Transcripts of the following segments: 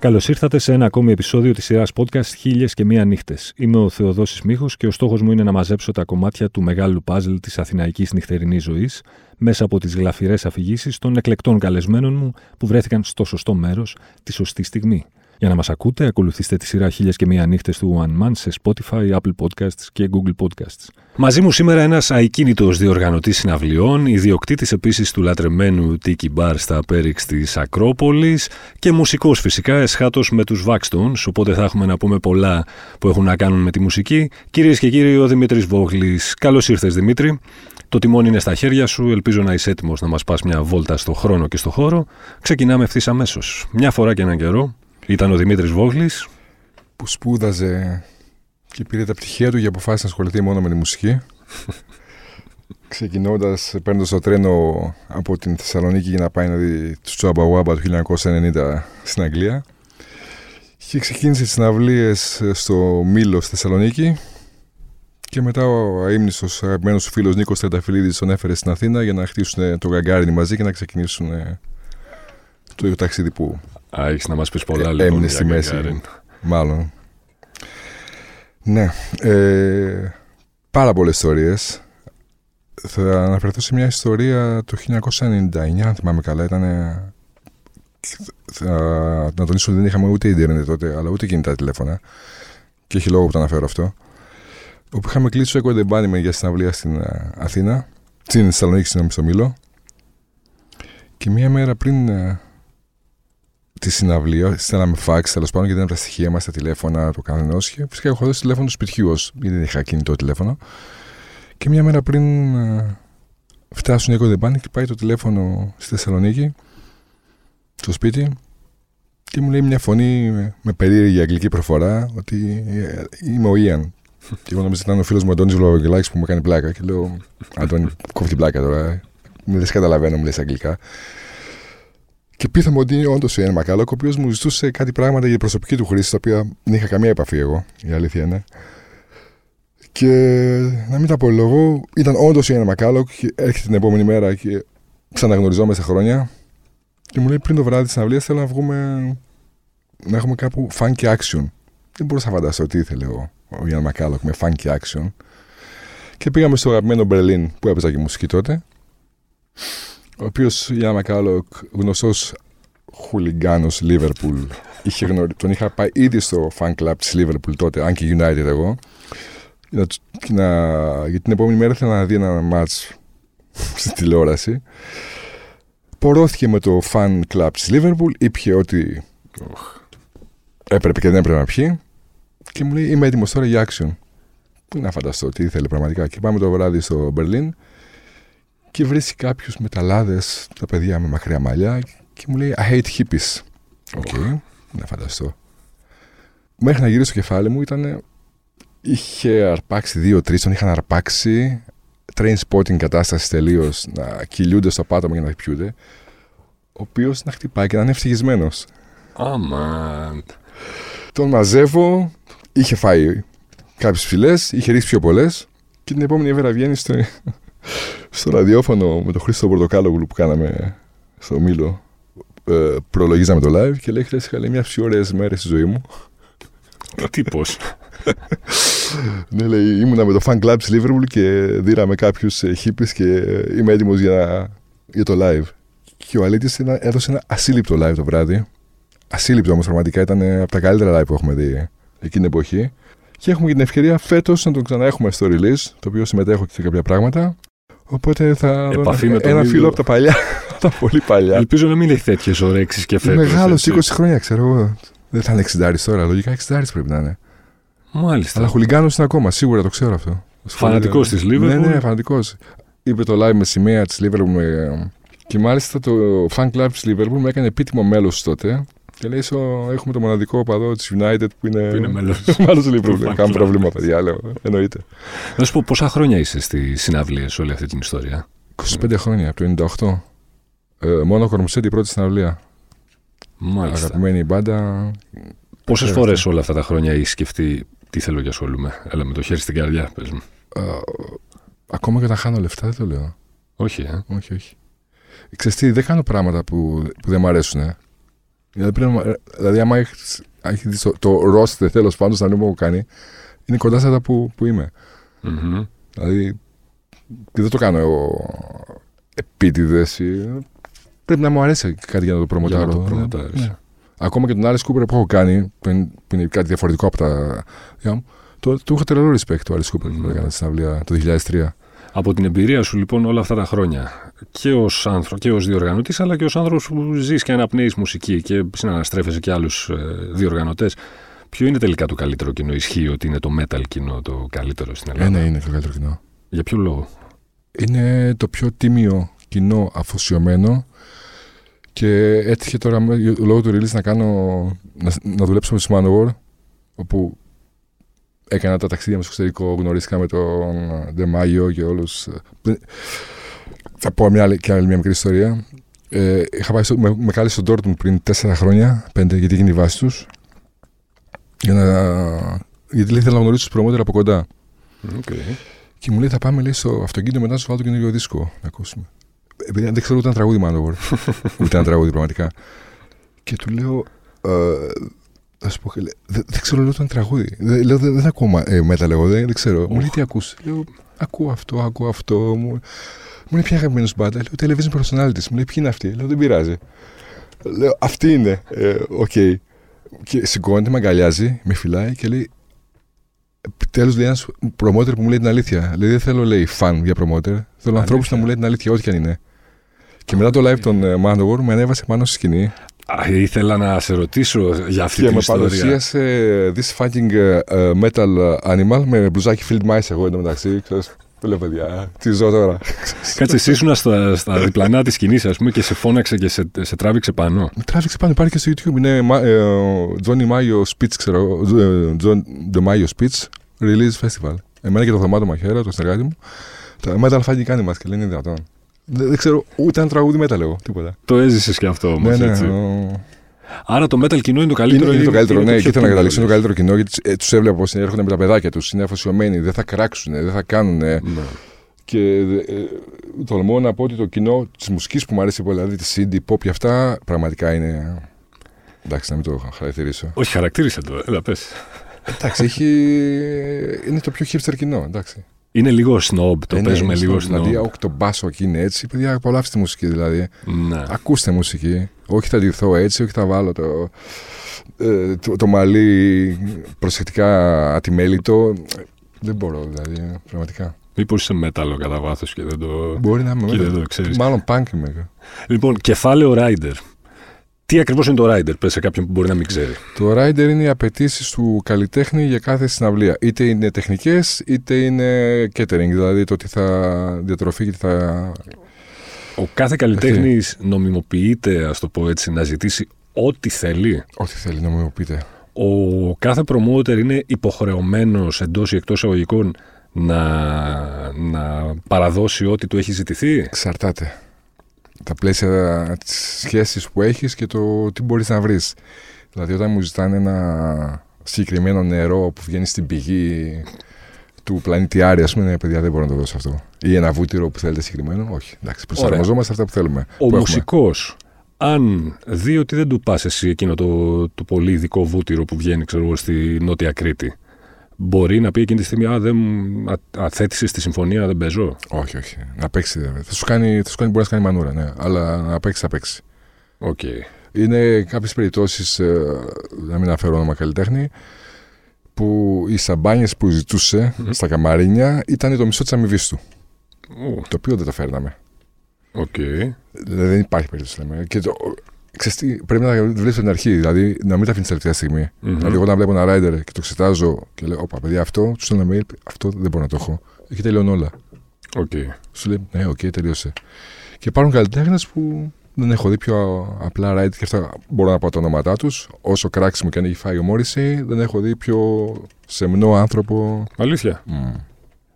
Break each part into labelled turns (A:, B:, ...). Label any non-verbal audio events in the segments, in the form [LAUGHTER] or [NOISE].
A: Καλώς ήρθατε σε ένα ακόμη επεισόδιο της σειράς podcast Χίλιες και Μία Νύχτες. Είμαι ο Θεοδόσης Μίχο και ο στόχος μου είναι να μαζέψω τα κομμάτια του μεγάλου παζλ της αθηναϊκής νυχτερινής ζωής μέσα από τις γλαφυρές αφηγήσεις των εκλεκτών καλεσμένων μου που βρέθηκαν στο σωστό μέρος τη σωστή στιγμή. Για να μας ακούτε, ακολουθήστε τη σειρά Χίλιες και Μία Νύχτες του One Man σε Spotify, Apple Podcasts και Google Podcasts. Μαζί μου σήμερα ένας ακίνητο διοργανωτής συναυλιών, ιδιοκτήτης επίσης του λατρεμένου Tiki Bar στα Πέριξ της Ακρόπολης και μουσικός φυσικά, εσχάτως με τους Vaxtons, οπότε θα έχουμε να πούμε πολλά που έχουν να κάνουν με τη μουσική. Κυρίες και κύριοι, ο Δημήτρης Βόγλης. Καλώς ήρθες, Δημήτρη. Το τιμόνι είναι στα χέρια σου. Ελπίζω να είσαι έτοιμος να μας πας μια βόλτα στο χρόνο και στο χώρο. Ξεκινάμε ευθύς αμέσως. Μια φορά και έναν καιρό ήταν ο Δημήτρης Βόγλης.
B: Που σπούδαζε και πήρε τα πτυχία του για αποφάσισε να ασχοληθεί μόνο με τη μουσική. Ξεκινώντας, παίρνοντας το τρένο από την Θεσσαλονίκη για να πάει να δει τους Τσουαμπαουάμπα το 1990 στην Αγγλία. Και ξεκίνησε τις συναυλίες στο Μήλο στη Θεσσαλονίκη. Και μετά ο αίμνητο αγαπημένος του φίλος Νίκος Τρενταφυλλίδη τον έφερε στην Αθήνα για να χτίσουν το Γκαγκάριν μαζί και να ξεκινήσουν το ταξίδι που
A: Α, έχεις να μας πεις πολλά
B: ε,
A: λοιπόν.
B: έμεινε
A: για
B: στη μέση.
A: Γκαγκάριν.
B: Μάλλον. Ναι. Ε, πάρα πολλές ιστορίες. Θα αναφερθώ σε μια ιστορία το 1999, αν θυμάμαι καλά. Ήταν. Θα, να τονίσω ότι δεν είχαμε ούτε ίντερνετ τότε, αλλά ούτε κινητά τηλέφωνα. Και έχει λόγο που το αναφέρω αυτό. Όπου είχαμε κλείσει το Echo Embodiment για συναυλία στην ε, Αθήνα, στην Θεσσαλονίκη, συγγνώμη, στο Μήλο. Και μία μέρα πριν ε, τη συναυλία, στέλναμε φάξ τέλος πάντων γιατί δεν ήταν τα στοιχεία μας, τα τηλέφωνα του καθενός. Και φυσικά έχω δώσει τηλέφωνο του σπιτιού, ως, γιατί δεν είχα κινητό τηλέφωνο. Και μία μέρα πριν ε, φτάσουν οι Echo The Band, πάει το τηλέφωνο στη Θεσσαλονίκη, στο σπίτι, και μου λέει μια φωνή με, με περίεργη αγγλική προφορά ότι ε, είμαι ο Ιαν. [LAUGHS] και εγώ νομίζω ότι ήταν ο φίλος μου Αντώνης Βλαβογγελάκης που μου κάνει πλάκα. Και λέω, Αντώνη, κόβει την πλάκα τώρα. Μου λε, καταλαβαίνω, μου λες αγγλικά. Και πείθαμε ότι είναι όντως ο Ιαν Μακάλοκ, ο οποίος μου ζητούσε κάτι πράγματα για προσωπική του χρήση, τα οποία δεν είχα καμία επαφή εγώ, η αλήθεια είναι. Και να μην τα απολογώ, ήταν όντως ο Ιαν Μακάλοκ και έρχεται την επόμενη μέρα και ξαναγνωριζόμαστε χρόνια. Και μου λέει πριν το βράδυ της συναυλίας θέλω να βγούμε να έχουμε κάπου funky action. Δεν μπορούσα να φανταστώ τι ήθελε ο, ο Ιαν Μακάλοκ με funky action. Και πήγαμε στο αγαπημένο Μπερλίν που έπαιζα και μουσική τότε. Ο οποίος Ιαν Μακάλοκ, γνωστός χουλιγκάνος Λίβερπουλ, είχε γνωρι... τον είχα πάει ήδη στο fan club της Λίβερπουλ τότε, αν και United εγώ. Να, και να... Για την επόμενη μέρα ήθελα να δει ένα match [LAUGHS] στη τηλεόραση. Πωρώθηκε με το fan club της Λίβερπουλ, είπε ότι έπρεπε και δεν έπρεπε να πιει. Και μου λέει: Είμαι έτοιμος τώρα για action. Πού να φανταστώ τι ήθελε πραγματικά. Και πάμε το βράδυ στο Μπερλίν και βρίσκει κάποιους μεταλλάδες, τα παιδιά με μακριά μαλλιά, και μου λέει I hate hippies. Οκ, okay. να φανταστώ. Μέχρι να γυρίσω στο κεφάλι μου ήταν. Είχε αρπάξει δύο-τρει, τον είχαν αρπάξει. Train spotting κατάσταση τελείως, να κυλιούνται στο πάτωμα για να πιούνται. Ο οποίος να χτυπάει και να είναι ευτυχισμένος.
A: Αμάν.
B: Τον μαζεύω, είχε φάει κάποιες φυλές, είχε ρίξει πιο πολλές και την επόμενη μέρα βγαίνει στο, στο ραδιόφωνο με τον Χρήστο Πορτοκάλογλου που κάναμε στο Μήλο. Ε, προλογίζαμε το live και λέει: Χθε είχα λέει, μια πιο ωραίες μέρες στη ζωή μου.
A: Τύπος. [LAUGHS]
B: ναι, λέει: Ήμουνα με το fan club της Liverpool και δίραμε κάποιους hippies και ε, είμαι έτοιμος για, για το live. Και ο Αλήτης έδωσε ένα ασύλληπτο live το βράδυ. Ασύλληπτο όμως πραγματικά ήταν ε, από τα καλύτερα live που έχουμε δει εκείνη την εποχή. Και έχουμε και την ευκαιρία φέτος να τον ξαναέχουμε στο release, το οποίο συμμετέχω και σε κάποια πράγματα. Οπότε θα.
A: Επαφή με τον
B: ένα
A: ίδιο.
B: φίλο από τα παλιά. [LAUGHS] τα πολύ παλιά.
A: Ελπίζω να μην έχει τέτοιες ωρέξεις και φέτο.
B: Μεγάλο 20 χρόνια, ξέρω εγώ. Δεν θα είναι 60 τώρα. Λογικά 60 πρέπει να είναι.
A: Μάλιστα.
B: Αλλά χουλιγκάνος είναι ακόμα, σίγουρα το ξέρω αυτό.
A: Φανατικός της Liverpool.
B: Ναι, ναι, φανατικός. Είπε το live με σημαία της Liverpool. Με... Και μάλιστα το fan club της Liverpool με έκανε επίτιμο μέλος τότε. Και λέει: «Σο, Έχουμε το μοναδικό οπαδό της United που είναι.
A: Που είναι μέλος. [LAUGHS]
B: μέλος του
A: Του
B: Liverpool.
A: fan
B: Δεν κάνω
A: club.
B: πρόβλημα, παιδιά, λέω. Εννοείται.
A: Να σου πω πόσα χρόνια είσαι στη συναυλία σε όλη αυτή την ιστορία;
B: 25 χρόνια, από το 98. Ε, μόνο κορμοσέτη η πρώτη συναυλία.
A: Μάλιστα.
B: Αγαπημένη μπάντα.
A: Πόσες
B: Ξέρω
A: φορές
B: αυτό.
A: όλα αυτά τα χρόνια έχεις σκεφτεί τι θέλω και ασχολούμαι. Έλα με το χέρι στην καρδιά, πες μου.
B: Ε, ακόμα και όταν χάνω λεφτά δεν το λέω.
A: Όχι, ε.
B: Όχι, όχι. Ξέρεις τι, δεν κάνω πράγματα που, που δεν μ' αρέσουν. Δηλαδή, πρέπει, δηλαδή άμα έχεις δει το, το roster τέλος πάντων στα νούμερα που κάνει, είναι κοντά σε αυτά που, που είμαι.
A: Mm-hmm.
B: Δηλαδή, και δεν το κάνω εγώ επίτηδες. Πρέπει να μου αρέσει κάτι για να το προμοτάρω.
A: Για να το προμοτάρεις.
B: Ναι. Ακόμα και τον Alice Cooper που έχω κάνει, που είναι, που είναι κάτι διαφορετικό από τα δικά μου, το, του είχα τρελό respect του Alice Cooper που έκανε στην αυλία το 2003.
A: Από την εμπειρία σου λοιπόν όλα αυτά τα χρόνια και ως άνθρωπο και ως διοργανωτή, αλλά και ως άνθρωπος που ζεις και αναπνέεις μουσική και συναναστρέφεσαι και άλλους ε, διοργανωτές, ποιο είναι τελικά το καλύτερο κοινό, Ισχύει ότι είναι το metal κοινό το καλύτερο στην Ελλάδα;
B: Ε, ναι, είναι το καλύτερο κοινό.
A: Για ποιο λόγο;
B: Είναι το πιο τίμιο κοινό αφοσιωμένο και έτυχε τώρα λόγω του release να κάνω να, να δουλέψω με τους Manowar όπου έκανα τα ταξίδια μου στο εξωτερικό, γνωρίστηκα με τον Ντεμάγιο και όλους. Θα πω μια, και άλλη μια μικρή ιστορία. Ε, είχα πάει στο, με, με κάλεσε στον Dortmund πριν τέσσερα χρόνια, πέντε, γιατί έγινε η βάση τους. Για να, γιατί λέει, θέλω να γνωρίσω τους προμότερ από κοντά.
A: Okay.
B: Και μου λέει, θα πάμε λέει, στο αυτοκίνητο μετά να σου βάλω το καινούριο δίσκο να ακούσουμε. Επειδή δεν ξέρω ούτε ένα τραγούδι, Manowar. [LAUGHS] ούτε ένα τραγούδι, πραγματικά. Και του λέω, ε, θα σου πω, δεν, δεν ξέρω, λέω, το τραγούδι. Δεν, λέω, δεν, δεν ακούω ε, μέτα, λέγω, δεν, δεν ξέρω. Μου λέει, τι ακούς; Λέω, ακούω αυτό, ακούω αυτό. Μου, μου λέει, ποια αγαπημένος μπάντα; Λέω, television personalities. Μου λέει, ποιοι είναι αυτοί; Λέω, δεν πειράζει. Λέω, αυτή είναι. Ε, Οκ. Okay. Και σηκώνεται, με αγκαλιάζει, με φιλάει και λέει, Τέλος λέει ένας promoter που μου λέει την αλήθεια. Λέει, δεν θέλω λέει φαν για promoter. Θέλω ανθρώπους να μου λέει την αλήθεια, ό,τι και αν είναι. Και μετά το live των Manowar με ανέβασε πάνω στη σκηνή.
A: Α, ήθελα να σε ρωτήσω για αυτή
B: και
A: την
B: με
A: ιστορία.
B: παρουσίασε This fucking uh, metal animal με μπλουζάκι Field Mice εγώ εντωμεταξύ. Ξέρεις, του λέω παιδιά, τι ζω τώρα.
A: Κάτσε, εσύ ήσουν στα, στα διπλανά της σκηνή, ας πούμε, και σε φώναξε και σε, σε τράβηξε πάνω.
B: Με τράβηξε πάνω, υπάρχει και στο YouTube. Είναι ε, Johnny Mayo Speech, ξέρω. ε, John De Mayo Speech Release Festival. Εμένα και το θεμάτο μαχαίρα, το συνεργάτη μου. Τα metal fucking animals και λένε είναι δυνατόν. Δεν, δεν ξέρω ούτε ένα τραγούδι metal εγώ, τίποτα.
A: Το έζησες και αυτό όμως.
B: Ναι, ναι,
A: έτσι.
B: ο-
A: Άρα το metal κοινό είναι το καλύτερο.
B: Είναι, είναι το καλύτερο, ναι,
A: πιο
B: και ήθελα να
A: τίμιο,
B: καταλήξω. Είναι το
A: λες.
B: καλύτερο κοινό γιατί ε, τους έβλεπα πώς έρχονται με τα παιδάκια τους. Είναι αφοσιωμένοι, δεν θα κράξουν, δεν θα κάνουν.
A: Ναι.
B: Και ε, τολμώ να πω ότι το κοινό της μουσικής που μου αρέσει πολύ, δηλαδή τη indie pop και αυτά, πραγματικά είναι. Εντάξει, να μην το χαρακτηρίσω.
A: Όχι, χαρακτήρισε το. Έλα, πες.
B: εντάξει, έχει... είναι το πιο hipster κοινό. Εντάξει.
A: Είναι λίγο snob, το
B: Ε, ναι,
A: παίζουμε
B: είναι
A: λίγο
B: στο- Δηλαδή,
A: snob.
B: όχι το μπάσο εκεί είναι έτσι. Παιδιά, απολαύστε τη μουσική δηλαδή.
A: Ναι.
B: Ακούστε μουσική. Όχι θα ντυθώ έτσι, όχι θα βάλω το, ε, το, το μαλλί προσεκτικά ατιμέλητο. Δεν μπορώ δηλαδή, πραγματικά.
A: Μήπως είσαι μέταλλο κατά βάθος και δεν το.
B: Μπορεί να είμαι
A: Και δεν
B: βέβαια.
A: το ξέρεις.
B: Μάλλον punk είμαι.
A: Λοιπόν, κεφάλαιο Rider. Τι ακριβώς είναι το Rider, πες σε κάποιον που μπορεί να μην ξέρει.
B: Το rider είναι οι απαιτήσεις του καλλιτέχνη για κάθε συναυλία. Είτε είναι τεχνικές, είτε είναι catering. Δηλαδή το τι θα διατροφή και τι θα.
A: Ο κάθε καλλιτέχνη νομιμοποιείται, ας το πω έτσι, να ζητήσει ό,τι θέλει;
B: Ό,τι θέλει να μου πείτε.
A: Ο κάθε promoter είναι υποχρεωμένος εντός ή εκτός εισαγωγικών να, να παραδώσει ό,τι του έχει ζητηθεί;
B: Εξαρτάται. Τα πλαίσια της σχέσης που έχεις και το τι μπορείς να βρεις. Δηλαδή, όταν μου ζητάνε ένα συγκεκριμένο νερό που βγαίνει στην πηγή του πλανήτη Άρη, ας πούμε, ναι, παιδιά, δεν μπορώ να το δώσω αυτό. Ή ένα βούτυρο που θέλετε συγκεκριμένο. Όχι. Εντάξει, προσαρμοζόμαστε αυτά που θέλουμε.
A: Ο
B: που
A: μουσικός, αν δει ότι δεν του πας εσύ εκείνο το, το πολύ ειδικό βούτυρο που βγαίνει ξέρω, εγώ, στη Νότια Κρήτη, μπορεί να πει εκείνη τη στιγμή «Α, δεν μου- α, αθέτησες τη συμφωνία, δεν παίζω».
B: Έχουμε. Όχι, όχι. Να παίξει. δεν- Θα σου κάνει, θα σου κάνει μπορεί να σου κάνει μανούρα, ναι. Αλλά να παίξει, θα παίξει.
A: Οκ.
B: Είναι κάποιες περιπτώσεις, να μην αναφέρω όνομα καλλιτέχνη, που οι σαμπάνιες που ζητούσε
A: Μμμ.
B: στα καμαρίνια ήταν το μισό της αμοιβή του.
A: Ω,
B: Το οποίο δεν το φέρναμε.
A: Οκ.
B: Δηλαδή δεν υπάρχει περίπτωση λέμε. Και το, ξέρεις τι, πρέπει να βλέπει από την αρχή, δηλαδή να μην τα αφήνεις τελευταία στιγμή.
A: Μμμ.
B: Δηλαδή, εγώ όταν βλέπω ένα rider και το εξετάζω και λέω: Όπα, παιδιά, αυτό, του στέλνω mail, αυτό δεν μπορώ να το έχω. Εκεί τελειώνουν όλα.
A: Οκ.
B: Σου λέει: Ναι, οκ, τελείωσε. Και υπάρχουν καλλιτέχνες που δεν έχω δει πιο απλά rider και αυτά μπορώ να πω τα ονόματά τους. Όσο κράξιμο και αν έχει φάει ο Μόρισεϊ, δεν έχω δει πιο σεμνό άνθρωπο.
A: Αλήθεια.
B: Μμ.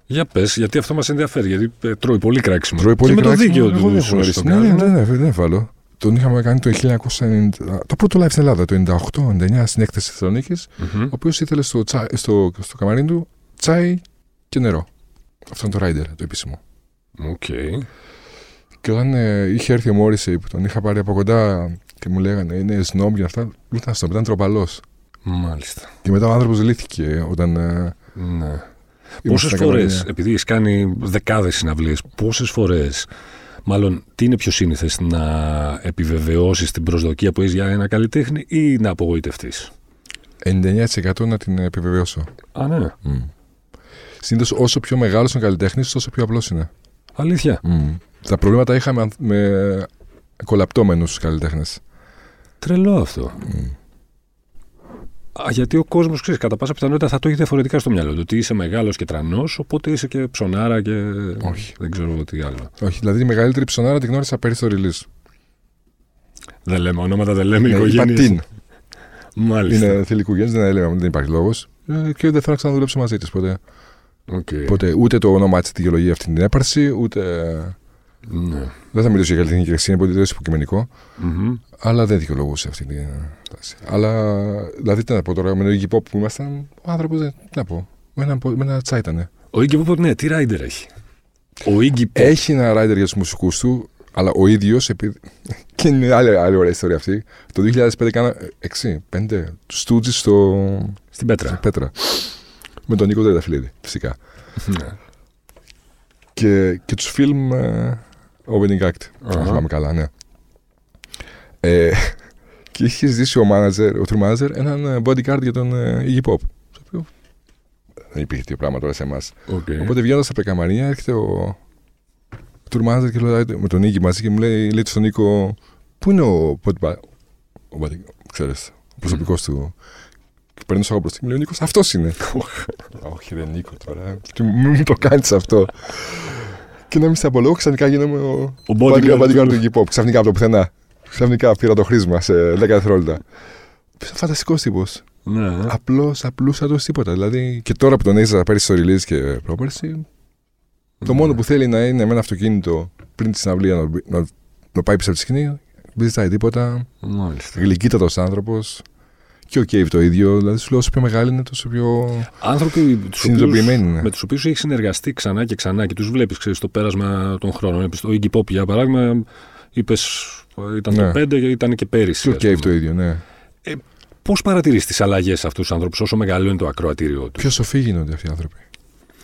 A: Για πες, γιατί αυτό μας ενδιαφέρει, γιατί ε, τρώει πολύ κράξιμο.
B: Τρώει πολύ
A: και με το
B: κράξιμο,
A: δίκαιο
B: εγώ
A: του
B: δεν
A: σου
B: έχω γνωρίσει.
A: τον
B: Ναι, ναι,
A: κάνουν.
B: ναι, ναι, δεν βάλω. Τον είχαμε κάνει το 1990. Το πρώτο live στην Ελλάδα, το 98-99 στην έκθεση Θεσσαλονίκης.
A: Μμμ.
B: ο οποίος ήθελε στο, τσάι, στο, στο καμαρίνι του τσάι και νερό. Αυτό είναι το Rider, το επίσημο.
A: Οκ.
B: Και όταν ε, είχε έρθει ο Μόρισεϊ που τον είχα πάρει από κοντά, Και μου λέγανε είναι σνόμπ και αυτά. Δεν ήταν σνόμπ, ήταν τροπαλός.
A: Μάλιστα.
B: Και μετά ο άνθρωπος λύθηκε όταν. ε,
A: Ναι.
B: ήμουν
A: Πόσες
B: στα
A: φορές,
B: Καμαρίνια.
A: επειδή έχεις κάνει δεκάδες συναυλίες, πόσες φορές, μάλλον τι είναι πιο σύνηθες, να επιβεβαιώσεις την προσδοκία που έχεις για ένα καλλιτέχνη ή να απογοητευτείς;
B: 99% να την επιβεβαιώσω.
A: Α, ναι.
B: Mm. Συνήθως όσο πιο μεγάλος είναι ο καλλιτέχνης, τόσο πιο απλός είναι.
A: Αλήθεια.
B: Mm. Τα προβλήματα είχαμε αν- με κολαπτώμενους καλλιτέχνες.
A: Τρελό αυτό. Α, γιατί ο κόσμος, ξέρεις, κατά πάσα πιθανότητα θα το έχει διαφορετικά στο μυαλό του. Ότι είσαι μεγάλος και τρανός, οπότε είσαι και ψωνάρα και.
B: Όχι.
A: Δεν ξέρω εγώ τι άλλο.
B: Όχι, δηλαδή τη μεγαλύτερη ψωνάρα την γνώρισα πέρυσι στο release.
A: Δεν λέμε ονόματα, δεν λέμε
B: Ναι, είπα
A: οικογένειες.
B: την.
A: Μάλιστα.
B: Είναι θηλυκού γέννη, δεν έλεγα, δεν υπάρχει λόγος. Και δεν θέλω να ξαναδουλέψω μαζί της ποτέ.
A: Οκ.
B: Οπότε ούτε το όνομά της τη δικαιολογεί αυτή την έπαρση, ούτε.
A: Ναι.
B: Δεν θα μιλήσω για καλλιτεχνική ηγεσία, είναι πολύ υποκειμενικό.
A: Μμμ.
B: Αλλά δεν δικαιολογούσε αυτή την τάση. Αλλά δηλαδή τι να πω τώρα, με το Iggy Pop που ήμασταν, ο άνθρωπος δεν. Τι να πω. Με ένα, με ένα τσάι ήτανε.
A: Ο Iggy Pop, ναι, τι rider έχει; Ο Iggy Pop.
B: Έχει ένα rider για τους μουσικούς του, αλλά ο ίδιος. Επειδή... [LAUGHS] και είναι άλλη, άλλη ωραία ιστορία αυτή. Το 2005 κάνα 6, 5 τους Stooges στο.
A: Στην Πέτρα.
B: στην Πέτρα. Με τον Νίκο Τριανταφυλλίδη, φυσικά.
A: Ναι.
B: Και, και τους φιλμ ε, Opening Act.
A: Αχα.
B: Αν θυμάμαι καλά, ναι. Ε, και είχε ζητήσει ο manager, ο tour manager έναν ε, bodyguard για τον ε, Iggy Pop. Το οποίο δεν υπήρχε τέτοιο πράγμα τώρα σε εμάς.
A: Οκ.
B: Οπότε βγαίνοντας από τα καμαρίνια, έρχεται ο tour manager και λέει με τον Iggy μαζί και μου λέει, λέει στον Νίκο, Πού είναι ο bodyguard, ο body, ξέρεις, ο προσωπικός του. Και παίρνω σάγω μπροστά και μου λέει: Ο Νίκος, αυτός είναι. Όχι, δεν είναι Νίκο τώρα. Και μην μου το κάνεις αυτό. Και να μην σε απολόγω, ξαφνικά γίνομαι ο,
A: Ο
B: bodyguard
A: bodyguard
B: του Iggy Pop. Ξαφνικά από το πουθενά. Ξαφνικά πήρα το χρήσμα σε 10 δευτερόλεπτα. Φανταστικός τύπος.
A: Ναι.
B: Απλός, απλούστατο τίποτα. Δηλαδή και τώρα που τον έζησα πέρυσι στο release και πρόπερσι, το
A: Ναι.
B: μόνο που θέλει να είναι με ένα αυτοκίνητο πριν τη συναυλία να, να, να πάει πίσω από τη σκηνή, δεν ζητάει τίποτα.
A: Μάλιστα.
B: Γλυκύτατος άνθρωπος. Και ο Cave το ίδιο. Δηλαδή σου λέω όσο πιο μεγάλη είναι, τόσο πιο
A: Άνθρωποι τους οποίους-
B: συνειδητοποιημένοι είναι.
A: με τους οποίους έχει συνεργαστεί ξανά και ξανά και τους βλέπεις στο πέρασμα των χρόνων. Ο Iggy Pop, για παράδειγμα, είπες ήταν
B: Ναι.
A: το 5 και ήταν και πέρυσι.
B: Και ο Cave το ίδιο, ναι.
A: Πώς παρατηρείς τις αλλαγές σε αυτούς τους άνθρωπου όσο μεγαλώνει το ακροατήριό τους;
B: Πιο σοφοί γίνονται αυτοί οι άνθρωποι.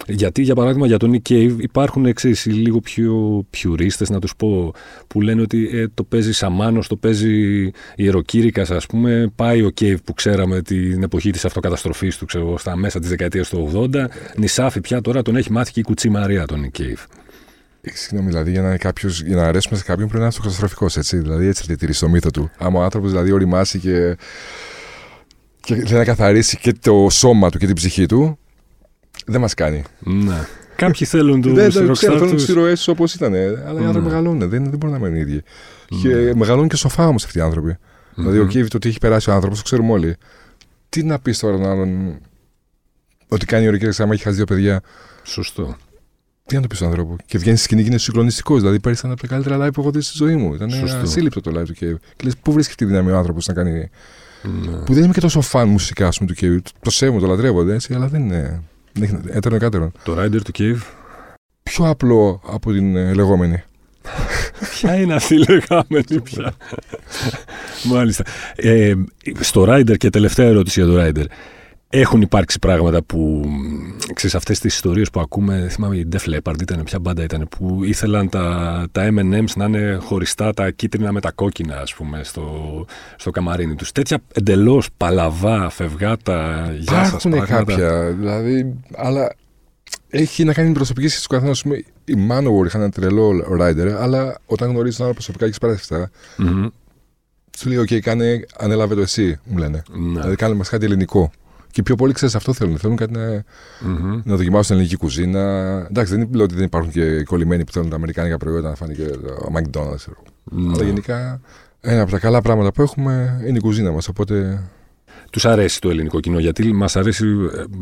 A: Γιατί, για παράδειγμα, για τον Nick Cave υπάρχουν εξής, οι λίγο πιο πιουρίστες, να τους πω, που λένε ότι ε, το παίζει Σαμάνο, το παίζει ιεροκήρυκας, ας πούμε. Πάει ο Cave που ξέραμε την εποχή της αυτοκαταστροφής του, ξέρω, εγώ, στα μέσα της δεκαετίας του 80. Νησάφι πια τώρα τον έχει μάθει και η κουτσή Μαρία τον Nick Cave.
B: Ε, Συγγνώμη, δηλαδή για να, είναι κάποιος, για να αρέσουμε σε κάποιον πρέπει να είναι αυτοκαταστροφικός, έτσι. Δηλαδή έτσι θα διατηρήσει το μύθο του. Άμα ο άνθρωπος δηλαδή οριμάσει και, και θέλει να καθαρίσει και το σώμα του και την ψυχή του, δεν μας κάνει.
A: Ναι. Κάποιοι θέλουν τους
B: δεν δεν ξέρω,
A: rockstar
B: θέλουν
A: τους.
B: τι ηρωέ όπως ήταν. Αλλά οι άνθρωποι
A: Ναι.
B: μεγαλώνουν. Δεν, δεν μπορούν να μένουν οι ίδιοι. Και μεγαλώνουν και σοφά όμως αυτοί οι άνθρωποι. Δηλαδή, ο Κίβι το τι έχει περάσει ο άνθρωπος, το ξέρουμε όλοι. Τι να πεις τώρα να άλλον. Ότι κάνει ορικέ άμα έχει χάσει δύο παιδιά.
A: Σωστό.
B: Τι να το πεις στον άνθρωπο. Και βγαίνει στη σκηνή και είναι συγκλονιστικός. Δηλαδή, πέρυσι ήταν από τα καλύτερα live που έχω δει στη ζωή μου. Ήταν
A: Σωστό.
B: ασύλληπτο το live του Κίβι. Και λες, πού βρίσκει αυτή τη δύναμη ο άνθρωπος να κάνει.
A: Ναι.
B: Που δεν είμαι και τόσο φαν μουσικά ας πούμε, του Κίβι. Το σέβομαι, το λατρεύω, έτσι, αλλά δεν είναι. Δεν έχει έτερο κάτερο.
A: Το Rider του Cave.
B: Πιο απλό από την ε, λεγόμενη.
A: Ποια είναι αυτή η λεγάμενη [LAUGHS] πια. Μάλιστα. Ε, στο Rider και τελευταία ερώτηση για το Rider. Έχουν υπάρξει πράγματα που, ξέρεις, αυτές τις ιστορίες που ακούμε, θυμάμαι η Def Leppard ήταν, ποια μπάντα ήταν, που ήθελαν τα, τα M&M's να είναι χωριστά, τα κίτρινα με τα κόκκινα, ας πούμε, στο, στο καμαρίνι τους. Τέτοια εντελώς παλαβά, φευγάτα, γεια σας
B: Υπάρχουν
A: πράγματα.
B: κάποια, δηλαδή, αλλά έχει να κάνει με την προσωπική σχέση του καθένας. Α πούμε, η Manowar είχαν ένα τρελό rider, αλλά όταν γνωρίζεις τον άλλο προσωπικά και σπράστα,
A: Μμμ.
B: σου λέει: OK, κάνε, ανέλαβε το εσύ, μου λένε.
A: Ναι.
B: Δηλαδή, κάνε μας κάτι ελληνικό. Και πιο πολύ ξέρεις αυτό θέλουν. Θέλουν κάτι να,
A: Μμμ.
B: να δοκιμάσουν την ελληνική κουζίνα. Εντάξει, δεν λέω ότι δεν υπάρχουν και κολλημένοι που θέλουν τα αμερικάνικα προϊόντα να φάνε και το McDonald's. ξέρω.
A: Ναι.
B: Αλλά γενικά ένα από τα καλά πράγματα που έχουμε είναι η κουζίνα μας. Οπότε
A: Τους αρέσει το ελληνικό κοινό, γιατί μας αρέσει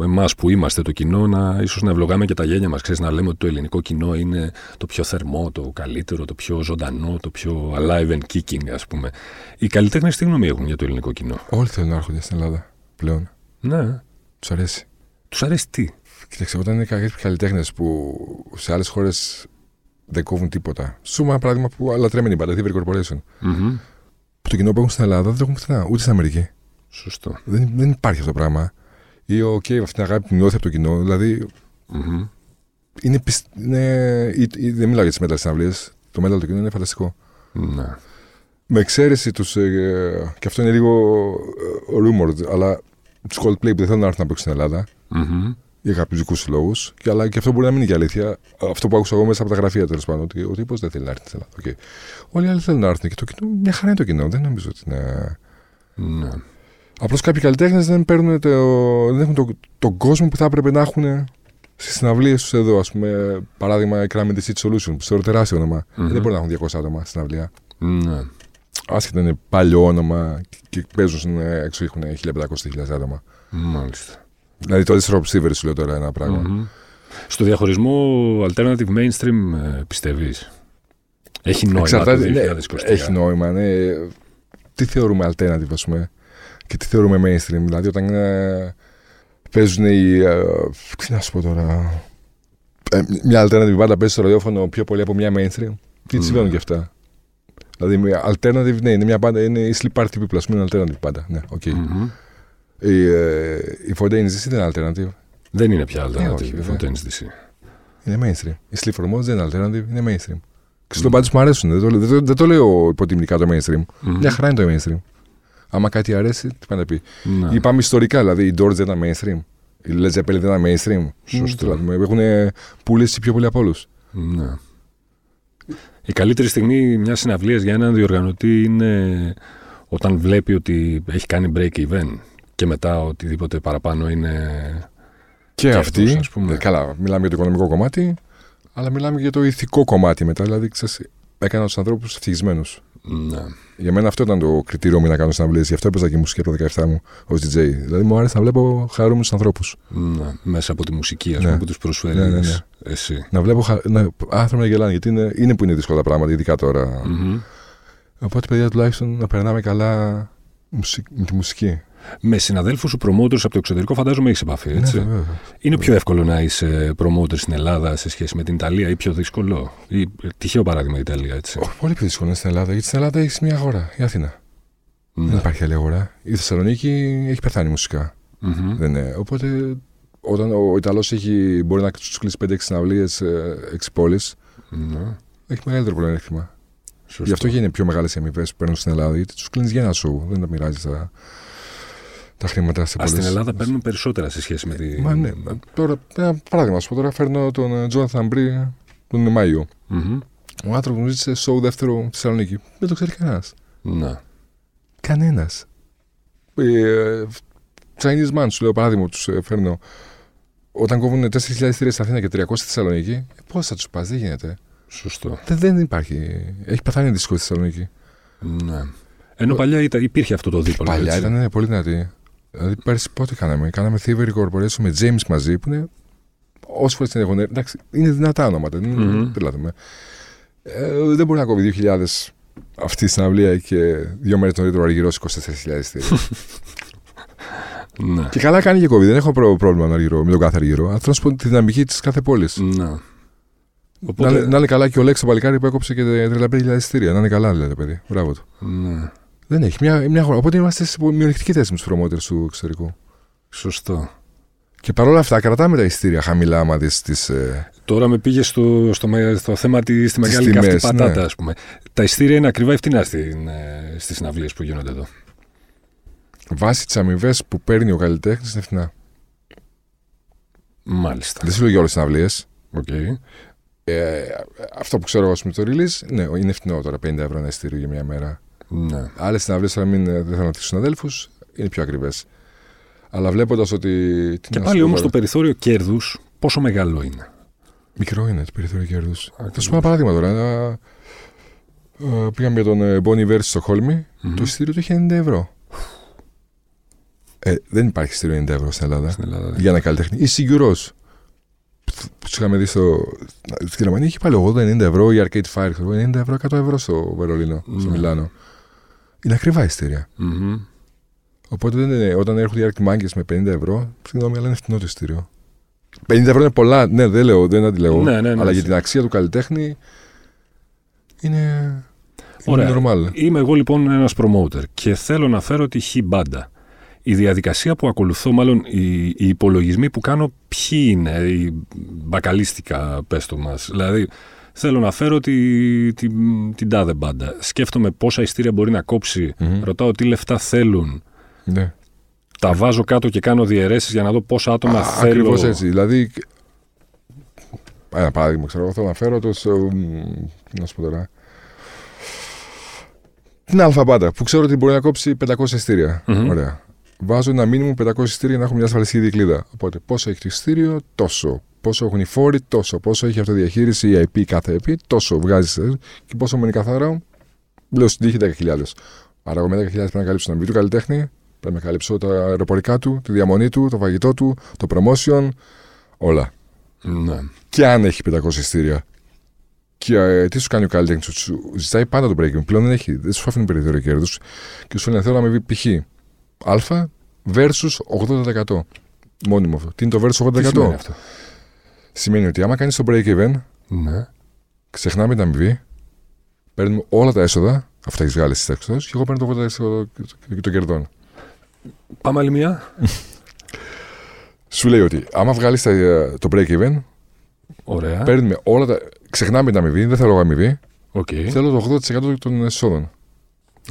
A: εμάς που είμαστε το κοινό να ίσως να ευλογάμε και τα γένια μας. Να λέμε ότι το ελληνικό κοινό είναι το πιο θερμό, το καλύτερο, το πιο ζωντανό, το πιο alive and kicking, ας πούμε. Οι καλλιτέχνες τι γνώμη έχουν για το ελληνικό κοινό;
B: όλοι θέλουν να έρχονται στην Ελλάδα πλέον.
A: Ναι.
B: Τους αρέσει.
A: Τους αρέσει τι;
B: Κοίταξε, όταν είναι κάποιοι καλλιτέχνες που σε άλλες χώρες δεν κόβουν τίποτα. Σου ένα παράδειγμα που λατρέμενη η μπάντα, River Corporation.
A: Μμμ.
B: το κοινό που έχουν στην Ελλάδα δεν το έχουν πουθενά, ούτε στην Αμερική.
A: Σωστό.
B: Δεν, δεν υπάρχει αυτό το πράγμα. Ή ο okay, αυτή την αγάπη που νιώθει από το κοινό. Δηλαδή
A: Μμμ.
B: είναι, πισ- είναι, ή- ή- δεν μιλάω για τις μέταλλες συναυλίες. Το μέταλλο του κοινού είναι φανταστικό.
A: Ναι.
B: Με εξαίρεση τους. Ε, και αυτό είναι λίγο ε, rumored, αλλά του Coldplay που δεν θέλουν να έρθουν να παίξουν στην Ελλάδα
A: Μμμ.
B: για κάποιους δικούς τους λόγους. Και, αλλά και αυτό μπορεί να μην είναι και αλήθεια. Αυτό που άκουσα εγώ μέσα από τα γραφεία τέλος πάντων. Ότι ο τύπος δεν θέλει να έρθει στην Ελλάδα. Οκ. Όλοι οι άλλοι θέλουν να έρθουν και το κοινό. Μια χαρά είναι το κοινό. Δεν νομίζω ότι είναι.
A: Ναι.
B: Απλώς κάποιοι καλλιτέχνες δεν, παίρνουν το, δεν έχουν το, τον κόσμο που θα έπρεπε να έχουν στις συναυλίες τους εδώ. Ας πούμε, παράδειγμα, η Crime City Solution, που θεωρώ τεράστιο όνομα.
A: Μμμ.
B: Δεν μπορεί να έχουν 200 άτομα στην συναυλία.
A: Ναι.
B: Άσχετα είναι παλιό όνομα και παίζουν ε, έξω έχουν 1500-1000 άτομα.
A: Μάλιστα.
B: Δηλαδή το Rob Stevens σου λέω τώρα ένα πράγμα.
A: Μμμ. Στο διαχωρισμό alternative mainstream ε, πιστεύεις; Έχει νόημα
B: Εξαρτάται-
A: το
B: ναι,
A: 2023.
B: έχει νόημα, ναι. Τι θεωρούμε alternative, ας πούμε, και τι θεωρούμε mainstream; Δηλαδή, όταν ε, παίζουν οι. ε, τι να σου πω τώρα. ε, μια alternative μπάντα παίζεις στο ραδιόφωνο πιο πολύ από μια mainstream; Τι
A: Mm.
B: συμβαίνουν και αυτά; Δηλαδή, μια alternative, ναι, είναι μια μπάντα, είναι η Sleep Party People, ας πούμε, είναι alternative μπάντα. Ναι, οκ.
A: Μμμ.
B: Η, ε, η Fontaines DC δεν είναι alternative.
A: Δεν είναι πια
B: Ε,
A: alternative
B: όχι,
A: η
B: βέβαια.
A: Fontaine's DC.
B: Είναι mainstream. Η Sleaford Mods δεν είναι alternative, είναι mainstream. Και σαν μπάντα μου αρέσουν. Δεν το, λέω- δεν, το, δεν το λέω υποτιμητικά το mainstream.
A: Μμμ.
B: Μια χαρά είναι το mainstream. Άμα κάτι αρέσει, τι πάει να πει.
A: Ναι.
B: Ή πάμε ιστορικά, δηλαδή οι Doors δεν ήταν mainstream. Οι Led Zeppelin δεν ήταν mainstream.
A: Σωστό.
B: Έχουν πουλήσει πιο πολύ από όλους.
A: Ναι. Η καλύτερη στιγμή μιας συναυλίας για έναν διοργανωτή είναι όταν βλέπει ότι έχει κάνει break even και μετά οτιδήποτε παραπάνω είναι.
B: Και
A: Και
B: αυτοί.
A: αυτός, ας πούμε.
B: ε, Καλά, μιλάμε για το οικονομικό κομμάτι, αλλά μιλάμε και για το ηθικό κομμάτι μετά. Δηλαδή, ξέρεις, έκανα τους ανθρώπους ευτυχισμένους.
A: Ναι.
B: Για μένα αυτό ήταν το κριτήριο μου να κάνω συναυλίες. Γι' αυτό έπαιζα και μουσική από τα 17 μου ως DJ. Δηλαδή, μου άρεσε να βλέπω χαρούμενου ανθρώπους.
A: Ναι. Μέσα από τη μουσική, ας
B: Ναι.
A: πούμε, που τους προσφέρεις
B: Ναι, ναι, ναι.
A: εσύ.
B: Να βλέπω χα... να... άνθρωποι να γελάνε, γιατί είναι... είναι που είναι δύσκολα τα πράγματα, ειδικά τώρα.
A: Μμμ.
B: Οπότε, παιδιά, τουλάχιστον να περνάμε καλά μουσι- με τη μουσική.
A: Με συναδέλφους σου promoters από το εξωτερικό, φαντάζομαι έχεις επαφή, έτσι.
B: Ναι, βέβαια.
A: Είναι πιο εύκολο να είσαι promoter στην Ελλάδα σε σχέση με την Ιταλία ή πιο δύσκολο; Ή ε, τυχαίο παράδειγμα η Ιταλία, έτσι.
B: Όχι, πολύ πιο δύσκολο είναι στην Ελλάδα, γιατί στην Ελλάδα έχεις μια αγορά, η Αθήνα. Δεν
A: Ναι.
B: υπάρχει άλλη αγορά. Η Θεσσαλονίκη έχει πεθάνει μουσικά.
A: Μμμ.
B: Δεν είναι. Οπότε, όταν ο Ιταλός μπορεί να τους κλείσει 5-6 συναυλίες, 6 πόλεις,
A: Ναι.
B: έχει μεγαλύτερο πλεονέκτημα.
A: Σωστό.
B: Γι' αυτό και είναι πιο μεγάλες οι αμοιβές που παίρνουν στην Ελλάδα, γιατί τους κλείνεις για ένα σου. Δεν τα μοιράζεις τα, τα χρήματα σε
A: Α, στην
B: πολλές-
A: Ελλάδα παίρνουν περισσότερα σε σχέση με τη.
B: Μα ναι. Τώρα, ένα παράδειγμα σου πω τώρα, φέρνω τον Τζόναθαν Μπρι τον Μάιο.
A: Μμμ.
B: Ο άνθρωπος μου ζήτησε show δεύτερο στη Θεσσαλονίκη. Δεν το ξέρει κανένας.
A: Ναι.
B: Κανένας. Ε, Chinese man, σου λέω παράδειγμα, τους ε, φέρνω. Όταν κόβουν 4.000 εισιτήρια στην Αθήνα και 300 στη Θεσσαλονίκη, πώς θα τους πας, δεν γίνεται.
A: Σωστό.
B: Δεν, δεν υπάρχει. Έχει πεθάνει δίσκο στη Θεσσαλονίκη.
A: Ναι. Ενώ παλιά ήταν, υπήρχε αυτό το δίπολο.
B: Παλιά
A: έτσι.
B: ήταν ναι, πολύ δυνατή. Δηλαδή πέρσι πότε κάναμε; Κάναμε Thievery Corporation με James μαζί που είναι. Όσες φορές την έχουν. Εντάξει, είναι δυνατά ονόματα. Δεν
A: Μμμ.
B: τρελαθούμε. Ε, δεν μπορεί να κόβει 2.000 αυτή η συναυλία και δύο μέρες νωρίτερα ο Αργυρός 24.000 εισιτήρια. [LAUGHS]
A: Ναι.
B: και καλά κάνει και κόβει. Δεν έχω προ- πρόβλημα με, τον Αργυρό, με τον κάθε Αργυρό. Αλλά θέλω να σου πω τη δυναμική της κάθε πόλης.
A: Ναι.
B: Να,
A: Οπότε.
B: είναι- να είναι καλά και ο Λέξ το παλικάρι που έκοψε και 35.000 εισιτήρια. Να είναι καλά, δηλαδή, παιδί. Μπράβο του.
A: Ναι.
B: Δεν έχει. Μια, μια χώρα. Οπότε είμαστε σε μειονεκτική θέση με τους προμότερ του εξωτερικού.
A: Σωστό.
B: Και παρόλα αυτά κρατάμε τα εισιτήρια χαμηλά άμα δεις τις... Ε...
A: Τώρα με πήγε στο, στο, με- στο θέμα της, στη μεγάλη
B: τιμές,
A: καυτή πατάτα,
B: ναι.
A: ας πούμε. Τα εισιτήρια είναι ακριβά ή φτηνά στην, ε, στις συναυλίες που γίνονται εδώ;
B: Βάσει της αμοιβής που παίρνει ο καλλιτέχνης είναι φθηνά.
A: Μάλιστα.
B: Δεν σου λέω για όλες τις συναυλίες.
A: Οκ.
B: Ε, αυτό που ξέρω εγώ με το Release, ναι, είναι φθηνό τώρα 50 ευρώ ένα εισιτήριο για μια μέρα.
A: Ναι.
B: Άλλες συναυλίες, αν μην ε, δεν θέλω να του συναδέλφους, είναι πιο ακριβές. Αλλά βλέποντας ότι. τι
A: Και
B: να
A: πάλι
B: σου πω
A: όμως
B: τώρα,
A: το περιθώριο κέρδους πόσο μεγάλο είναι;
B: Μικρό είναι το περιθώριο κέρδους. Θα
A: Ακριβώς.
B: σου πω ένα παράδειγμα τώρα. Ένα... Ε, πήγαμε για τον ε, Bonnie Iver στη Στοχόλμη.
A: Μμμ.
B: Το εισιτήριο του είχε 90 ευρώ. Ε, δεν υπάρχει εισιτήριο 90 ευρώ στην Ελλάδα.
A: Στην Ελλάδα. δεν-
B: για ένα καλλιτέχνη. Ή Σιγκουρό. Που τους είχαμε δει στο, στη Γερμανία είχε πάλι 80-90 ευρώ. Η Arcade Fire, ξέρω εγώ, 90 ευρώ, 100 ευρώ στο Βερολίνο, στο
A: Ναι.
B: Μιλάνο. Είναι ακριβά εισιτήρια.
A: Μμμ.
B: Οπότε δεν είναι, όταν έρχονται οι Arctic Monkeys με 50 ευρώ, συγγνώμη, αλλά είναι φτηνό το εισιτήριο. 50 ευρώ είναι πολλά, ναι, δεν λέω, δεν αντιλέγω.
A: Ναι, ναι, ναι,
B: αλλά
A: ναι.
B: για την αξία του καλλιτέχνη είναι.
A: Ωραία.
B: Είναι normal.
A: Είμαι εγώ λοιπόν ένας promoter και θέλω να φέρω τη χι μπάντα. Η διαδικασία που ακολουθώ, μάλλον οι, οι υπολογισμοί που κάνω, ποιοι είναι, οι μπακαλίστικα, πες το μας. Δηλαδή, θέλω να φέρω τη, τη, την τάδε μπάντα. Σκέφτομαι πόσα ειστήρια μπορεί να κόψει,
B: Μμμ.
A: ρωτάω τι λεφτά θέλουν.
B: Ναι.
A: Τα βάζω κάτω και κάνω διαιρέσεις για να δω πόσα άτομα θέλω.
B: Ακριβώς έτσι. Δηλαδή. Ένα παράδειγμα, ξέρω εγώ, θέλω να φέρω το. στο- μ, Τι να σου πω τώρα. Την αλφαμπάντα που ξέρω ότι μπορεί να κόψει 500 ειστήρια.
A: Μμμ.
B: Ωραία. Βάζω ένα μήνυμο 500 ειστήρια για να έχω μια ασφαλιστική δικλίδα. Οπότε πόσο έχει το ειστήριο, τόσο. Πόσο έχουν οι φόροι, τόσο. Πόσο έχει αυτοδιαχείριση, η IP, κάθε IP, τόσο βγάζει. Και πόσο μένει καθαρό, λέω στην τύχη 10.000. Άρα, εγώ με 10.000 πρέπει να καλύψω τον αμοιβή του καλλιτέχνη, πρέπει να καλύψω τα αεροπορικά του, τη διαμονή του, το φαγητό του, το promotion, όλα.
A: Ναι.
B: Και αν έχει 500 ειστήρια. Και ε, τι σου κάνει ο καλλιτέχνης, σου, σου ζητάει πάντα το break Πλέον δεν έχει, δεν σου αφήνει περιθώριο κέρδους και σου λένε θέλω να με π.χ. Α versus 80%. Μόνιμο αυτό. Τι είναι το versus 80%?
A: Τι σημαίνει αυτό;
B: Σημαίνει ότι άμα κάνεις το break even,
A: Ναι.
B: ξεχνάμε την αμοιβή, παίρνουμε όλα τα έσοδα, αυτά έχεις βγάλει στις έξοδο, και εγώ παίρνω το 80% των κερδών.
A: Πάμε άλλη μία.
B: Σου λέει ότι άμα βγάλεις το break even,
A: Ωραία.
B: παίρνουμε όλα τα. Ξεχνάμε την αμοιβή, δεν θέλω εγώ αμοιβή,
A: Οκ.
B: θέλω το 80% των εσόδων.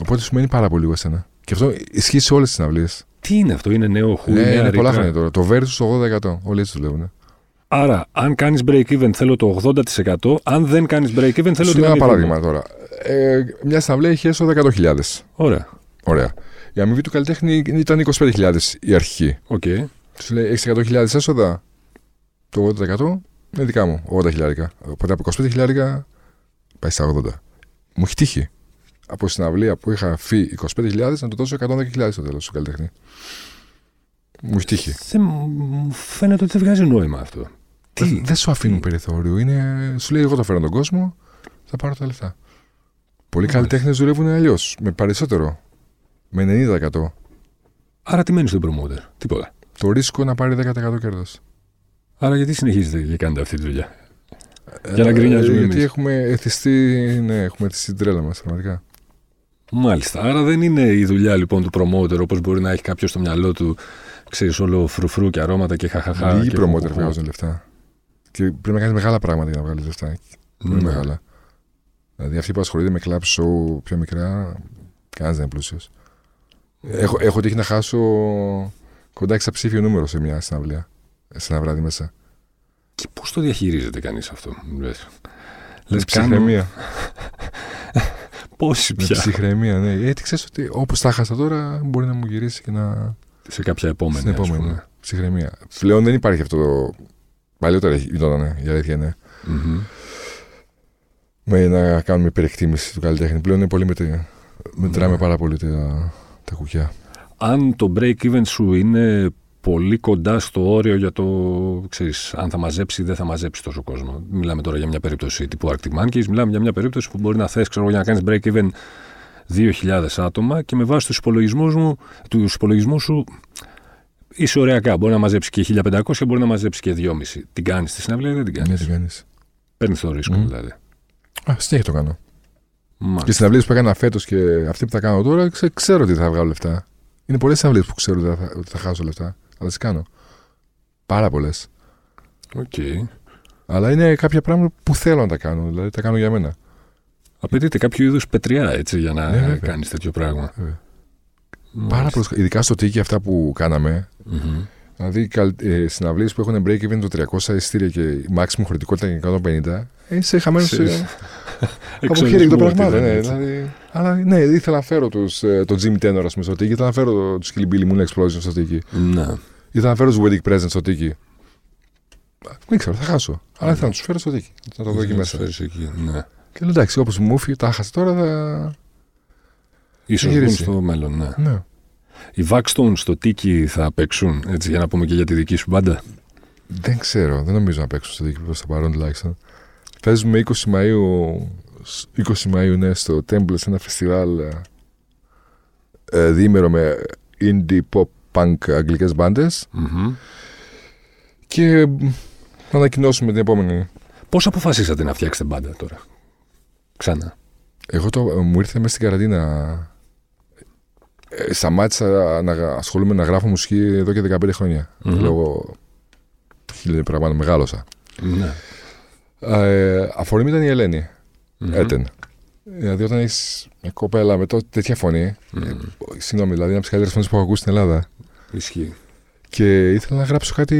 B: Οπότε σου μένει πάρα πολύ λίγο εσένα. Και αυτό ισχύει σε όλες τις συναυλίες.
A: Τι είναι αυτό, είναι νέο χου,
B: Ναι,
A: νέα
B: είναι πολλά
A: ρήτρα;
B: χρόνια τώρα. Το versus το 80%. Όλοι έτσι δουλεύουν.
A: Άρα, αν κάνεις break even, θέλω το 80%. Αν δεν κάνεις break even, θέλω
B: Σου
A: την
B: λέω ένα
A: αμοιβή μου.
B: παράδειγμα τώρα. Ε, μια συναυλία είχε έσοδα 100.000.
A: Ωραία.
B: Ωραία. Η αμοιβή του καλλιτέχνη ήταν 25.000 η αρχική.
A: Οκ.
B: Σου λέει: Έχεις 100.000 έσοδα; Το 80% είναι δικά μου. 80 χιλιάρικα. Οπότε από 25 χιλιάρικα πάει στα 80. Μου έχει τύχει. Από συναυλία που είχα φύγει 25.000 να το δώσω 110.000 στο τέλος του καλλιτέχνη. Μου έχει τύχει.
A: Δεν μου φαίνεται ότι δεν βγάζει νόημα αυτό. Τι;
B: Δεν, δεν σου αφήνουν περιθώριο. Είναι, σου λέει: Εγώ το φέρω τον κόσμο, θα πάρω τα λεφτά. Πολλοί
A: Μάλιστα.
B: καλλιτέχνες δουλεύουν αλλιώς. Με περισσότερο. Με 90%.
A: Άρα τι μένεις στον promoter; Τίποτα.
B: Το ρίσκο να πάρει 10% κέρδος.
A: Άρα γιατί συνεχίζετε και κάνετε αυτή τη δουλειά; Για να γκρινιάζουμε
B: Ε, Γιατί
A: εμείς.
B: έχουμε εθιστεί, ναι, έχουμε εθιστεί την τρέλα μας, πραγματικά.
A: Μάλιστα. Άρα δεν είναι η δουλειά λοιπόν του promoter όπως μπορεί να έχει κάποιος στο μυαλό του, ξέρεις, όλο φρουφρού και αρώματα και χαχαχά.
B: Λίγοι
A: και
B: promoter
A: χουχού.
B: βγάζουν λεφτά. Και πρέπει να κάνεις μεγάλα πράγματα για να βγάλεις λεφτά. Πολύ
A: Ναι.
B: μεγάλα. Δηλαδή αυτοί που ασχολούνται με club show πιο μικρά, κανένας δεν είναι πλούσιος. Έχω, έχω τύχει να χάσω κοντά εξαψήφιο νούμερο σε μια συναυλία. Σε ένα βράδυ μέσα.
A: Και πώς το διαχειρίζεται κανείς αυτό, λες;
B: Με
A: Λες
B: ψυχραιμία. [LAUGHS]
A: Πόσοι
B: Με
A: πια
B: ψυχραιμία, ναι. Γιατί ξέρεις ότι όπως τα χάσα τώρα μπορεί να μου γυρίσει και να.
A: Σε κάποια επόμενη.
B: στην
A: ας
B: επόμενη.
A: πούμε.
B: ναι. Ψυχραιμία. Πλέον δεν υπάρχει αυτό το. Παλιότερα γινόταν, ναι, η αλήθεια είναι.
A: Μμμ.
B: Με να κάνουμε υπερεκτίμηση του καλλιτέχνη. Πλέον είναι πολύ μετρή. Μετράμε
A: Ναι.
B: πάρα πολύ τα, τα κουκιά.
A: Αν το break even σου είναι πολύ κοντά στο όριο για το, ξέρεις, αν θα μαζέψει ή δεν θα μαζέψει τόσο κόσμο. Μιλάμε τώρα για μια περίπτωση τύπου Arctic Monkeys, μιλάμε για μια περίπτωση που μπορεί να θες, ξέρω, εγώ, για να κάνεις break even 2.000 άτομα και με βάση τους υπολογισμούς, μου, τους υπολογισμούς σου είσαι ωριακά. Μπορεί να μαζέψει και 1.500 και μπορεί να μαζέψει και 2.500. Την κάνεις τη συναυλία ή δεν την
B: Ναι,
A: κάνεις;
B: τι κάνεις.
A: Παίρνεις το ρίσκο
B: Μμ.
A: δηλαδή.
B: Α, συνέχεια το κάνω.
A: Μάλιστα.
B: Και συναυλίες που έκανα φέτος και αυτή που θα κάνω τώρα, ξε- ξέρω ότι θα βγάλω λεφτά. Είναι πολλές συναυλίες που ξέρω ότι θα, ότι θα χάσω λεφτά. Αλλά τις κάνω. Πάρα πολλές.
A: Οκ.
B: Αλλά είναι κάποια πράγματα που θέλω να τα κάνω. Δηλαδή τα κάνω για μένα.
A: Απαιτείται κάποιο είδους πετριά έτσι για να
B: Ναι, βέβαια.
A: κάνεις τέτοιο πράγμα.
B: Βέβαια.
A: Μάλιστα.
B: Πάρα πολλές, ειδικά στο Tiki αυτά που κάναμε.
A: Μμμ.
B: Δηλαδή ε, συναυλίες που έχουν break even το 300 εισιτήρια και η maximum χωρητικότητα είναι 150. ε, Είσαι χαμένος
A: Ξέρεις.
B: από χέρι των
A: Εξονισμού
B: πραγμάτων.
A: ότι δεν
B: Ναι,
A: είναι έτσι.
B: δηλαδή, αλλά ναι, ήθελα να φέρω τους, ε, το Jimmy Tenor ας πούμε, στο Tiki, ήθελα να φέρω τους Kill Billy Moon Explosion στο τίκι.
A: Ναι.
B: Ήθελα να φέρω τους Wedding Presents στο τίκι. Δεν ξέρω, θα χάσω. Αλλά ήθελα να τους φέρω στο τίκι. Να το δω εκεί
A: Να
B: μέσα.
A: τους φέρεις εκεί, ναι.
B: Και λέω εντάξει, όπως μου έφυγε, τα χάσα τώρα. Θα...
A: Ίσως
B: γυρίσει.
A: βγουν στο μέλλον, ναι.
B: Ναι.
A: Οι Vaxstone στο Tiki θα παίξουν, έτσι, για να πούμε και για τη δική σου μπάντα;
B: Δεν ξέρω, δεν νομίζω να παίξω στο τίκι προς το παρόν τουλάχιστον. Παίζουμε 20 Μαΐου, 20 Μαΐου ναι, στο Temple σε ένα φεστιβάλ ε, ε, διήμερο με indie pop punk αγγλικές μπάντες
A: Μμμ.
B: και μ, θα ανακοινώσουμε την επόμενη.
A: Πώς αποφασίσατε να φτιάξετε μπάντα τώρα, ξανά.
B: Εγώ το, μου ήρθε μέσα στην καραντίνα. Ε, σταμάτησα να ασχολούμαι να γράφω μουσική εδώ και 15 χρόνια.
A: Μμμ.
B: Λόγω χίλια πραγμάτων μεγάλωσα.
A: Ναι.
B: Ε, αφορμή ήταν η Ελένη.
A: Μμμ.
B: Έτεν. Δηλαδή, όταν έχεις μια κοπέλα με τό- τέτοια φωνή.
A: Μμμ.
B: Ε, συγγνώμη, δηλαδή, είναι από τις καλύτερες φωνές που έχω ακούσει στην Ελλάδα.
A: Ισχύει.
B: Και ήθελα να γράψω κάτι.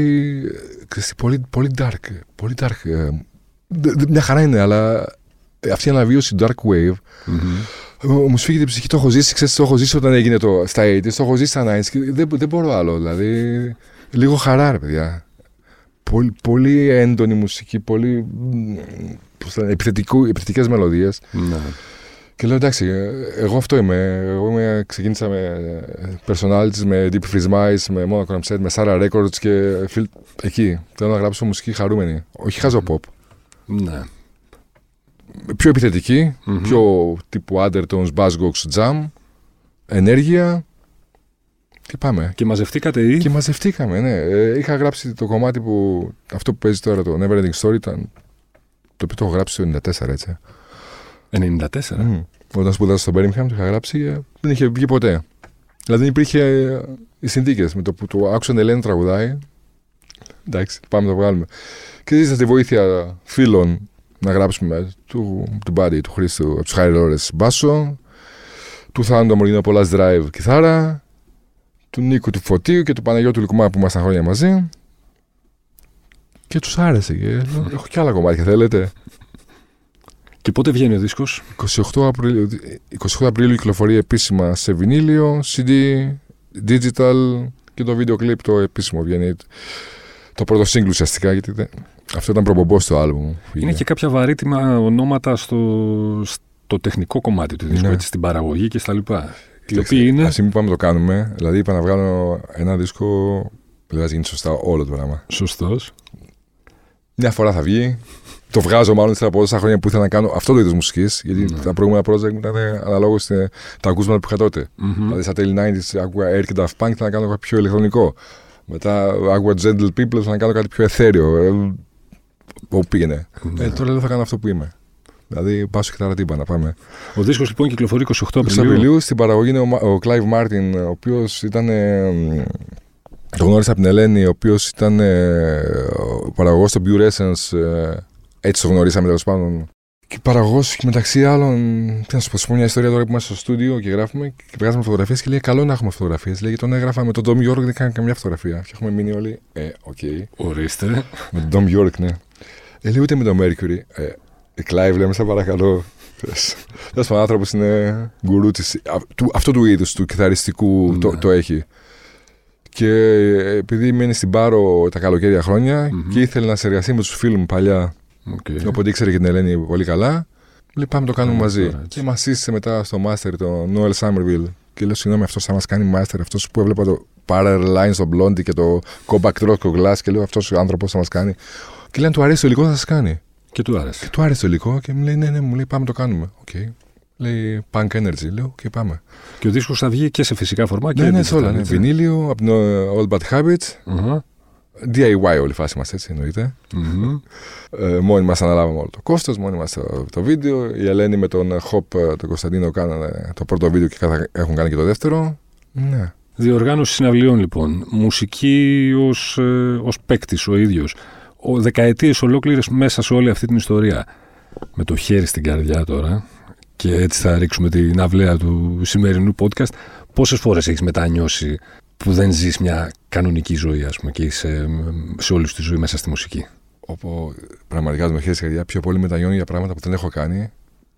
B: ε, ξέρεις τι, πολύ, πολύ dark. Πολύ dark. ε, δε- δε- μια χαρά είναι, αλλά ε, αυτή η αναβίωση dark wave
A: Μμμ.
B: ε, μου σφίγγει την ψυχή. Το έχω ζήσει, ξέρεις, το έχω ζήσει όταν έγινε το, στα 80s, το έχω ζήσει στα 90s και δεν, δεν μπορώ άλλο. Δηλαδή, λίγο χαρά, ρε παιδιά. Πολύ, πολύ έντονη μουσική, πολύ μ, πώς θα λένε, επιθετικού, επιθετικές μελωδίες.
A: Ναι.
B: Και λέω εντάξει, ε, εγώ αυτό είμαι. Εγώ είμαι, ξεκίνησα με ε, personalities, με Deep Freeze Mice, με Monochrome Set, με Sarah Records και Phil... εκεί. Θέλω να γράψω μουσική χαρούμενη. Όχι χάζο pop.
A: Ναι.
B: Πιο επιθετική,
A: Μμμ.
B: πιο τύπου Undertones, Buzzcocks, Jam, ενέργεια. Και πάμε.
A: Και μαζευτήκατε ή;
B: Και μαζευτήκαμε, ναι. Ε, είχα γράψει το κομμάτι που. Αυτό που παίζει τώρα το Neverending Story ήταν. Το οποίο το έχω γράψει το 94, έτσι.
A: 94.
B: Μμμ. Όταν σπούδασα στο Birmingham, το είχα γράψει, ε, δεν είχε βγει ποτέ. Δηλαδή δεν υπήρχε ε, οι συνθήκες. Με το που το άκουσα την Ελένη τραγουδάει. Εντάξει, πάμε να το βγάλουμε. Και ζήτησα τη βοήθεια φίλων να γράψουμε του, του Μπάρι, του Χρήστου, από τους Χάρι Λόρε μπάσο, του Θάνου Αμοργίνο Πολλά Drive κιθάρα, του Νίκου του Φωτίου και του Παναγιώτου Λουκουμά που ήμασταν χρόνια μαζί. Και τους άρεσε. Και λέω, έχω κι άλλα κομμάτια, θέλετε;
A: Και πότε βγαίνει ο δίσκος;
B: 28 Απριλίου, 28 Απριλίου κυκλοφορεί επίσημα σε βινίλιο, CD, digital και το βίντεο κλιπ το επίσημο βγαίνει. Το πρώτο σύγκλου ουσιαστικά, γιατί δεν- αυτό ήταν προπομπός στο άλμπουμ.
A: Είναι και κάποια βαρύτιμα ονόματα στο, στο τεχνικό κομμάτι του δίσκου,
B: Ναι.
A: έτσι, στην παραγωγή και στα λοιπά. Οι οποίοι είναι.
B: Α πούμε πάμε το κάνουμε. Δηλαδή είπα να βγάλω ένα δίσκο. Δηλαδή να γίνει σωστά όλο το πράγμα.
A: Σωστός.
B: Μια φορά θα βγει. Το βγάζω μάλλον ύστερα από τόσα χρόνια που ήθελα να κάνω αυτό το είδος μουσικής. Γιατί
A: Ναι.
B: τα προηγούμενα project μου ήταν αναλόγως τα ακούσματα που είχα τότε. Δηλαδή στα τέλη 90s άκουγα Air και Daft Punk, ήθελα να κάνω κάτι πιο ηλεκτρονικό. Μετά άκουγα Gentle People, ήθελα να κάνω κάτι πιο εθέριο. Ε, Όπου πήγαινε.
A: Ναι.
B: Ε, τώρα λέω θα κάνω αυτό που είμαι. Δηλαδή μπάσο και τα τύμπανα, πάμε.
A: Ο δίσκος λοιπόν κυκλοφορεί 28
B: Το
A: Απριλίου.
B: Απριλίου στην παραγωγή είναι ο, Μα- ο Clive Martin, ο οποίος ήταν. ε, μ, το γνώρισα από την Ελένη, ο οποίος ήταν ε, ο παραγωγός στο Puressence. ε, έτσι το γνωρίσαμε τέλος πάντων. Και παραγωγός και μεταξύ άλλων. Τι να σου πω, σου πω μια ιστορία τώρα που είμαστε στο στούντιο και γράφουμε και βγάζουμε φωτογραφίες και λέει: Καλό να έχουμε φωτογραφίες. Λέει: Γιατί τον έγραφα με τον Thom Yorke δεν κάνει καμιά φωτογραφία. Και έχουμε μείνει όλοι. Ε, οκ.
A: Ορίστε.
B: Με τον Dom York, ναι. Ε, λέει: Ούτε με τον Mercury. Ε, ε, Clive, λέμε, σε παρακαλώ. Τέλος πάντων, άνθρωπος είναι γκουρού της, α, του, αυτό του είδους του κιθαριστικού
A: Ναι.
B: το, το έχει. Και επειδή μένει στην Πάρο τα καλοκαίρια χρόνια
A: Μμμ.
B: και ήθελε να συνεργαστεί με τους φίλου μου παλιά,
A: Okay.
B: οπότε ήξερε και την Ελένη πολύ καλά, λέει πάμε να το κάνουμε
A: Πάμε
B: μαζί.
A: τώρα, έτσι.
B: και μας σύστησε μετά στο Master τον Noel Somerville. Και λέω, συγγνώμη, αυτός θα μας κάνει Master, αυτός που έβλεπα το Parallel Lines στο Blondie και το Compact Rock Glass. Και λέω, αυτός ο άνθρωπος θα μας κάνει. Και λέει, αν του αρέσει το υλικό, θα σας κάνει.
A: Και του άρεσε.
B: Και του άρεσε το υλικό και μου λέει: Ναι, ναι, μου λέει πάμε το κάνουμε. Οκ. Λέει Punk Energy. Λέω: Και πάμε.
A: Και ο δίσκος θα βγει και σε φυσικά φορμά και
B: Ναι, ναι,
A: digital,
B: σε όλα. Ναι.
A: έτσι.
B: Βινίλιο από την ε, Old Bad Habits.
A: Αχα.
B: DIY όλη η φάση μας έτσι εννοείται.
A: Μμμ.
B: Ε, μόνοι μας αναλάβαμε όλο το κόστος, μόνοι μας το, το βίντεο. Η Ελένη με τον Hop, ε, τον Κωνσταντίνο, κάνανε το πρώτο βίντεο και καθα- έχουν κάνει και το δεύτερο. Ναι.
A: Διοργάνωση συναυλιών λοιπόν. Μουσική ως ως παίκτης ο ίδιος. Ο, δεκαετίες ολόκληρες μέσα σε όλη αυτή την ιστορία. Με το χέρι στην καρδιά τώρα. Και έτσι θα ρίξουμε την αυλαία του σημερινού podcast. Πόσες φορές έχεις μετανιώσει που δεν ζεις μια κανονική ζωή, ας πούμε, και είσαι σε όλη σου τη ζωή μέσα στη μουσική.
B: Όπου πραγματικά με χέρι στην καρδιά πιο πολύ μετανιώνει για πράγματα που δεν έχω κάνει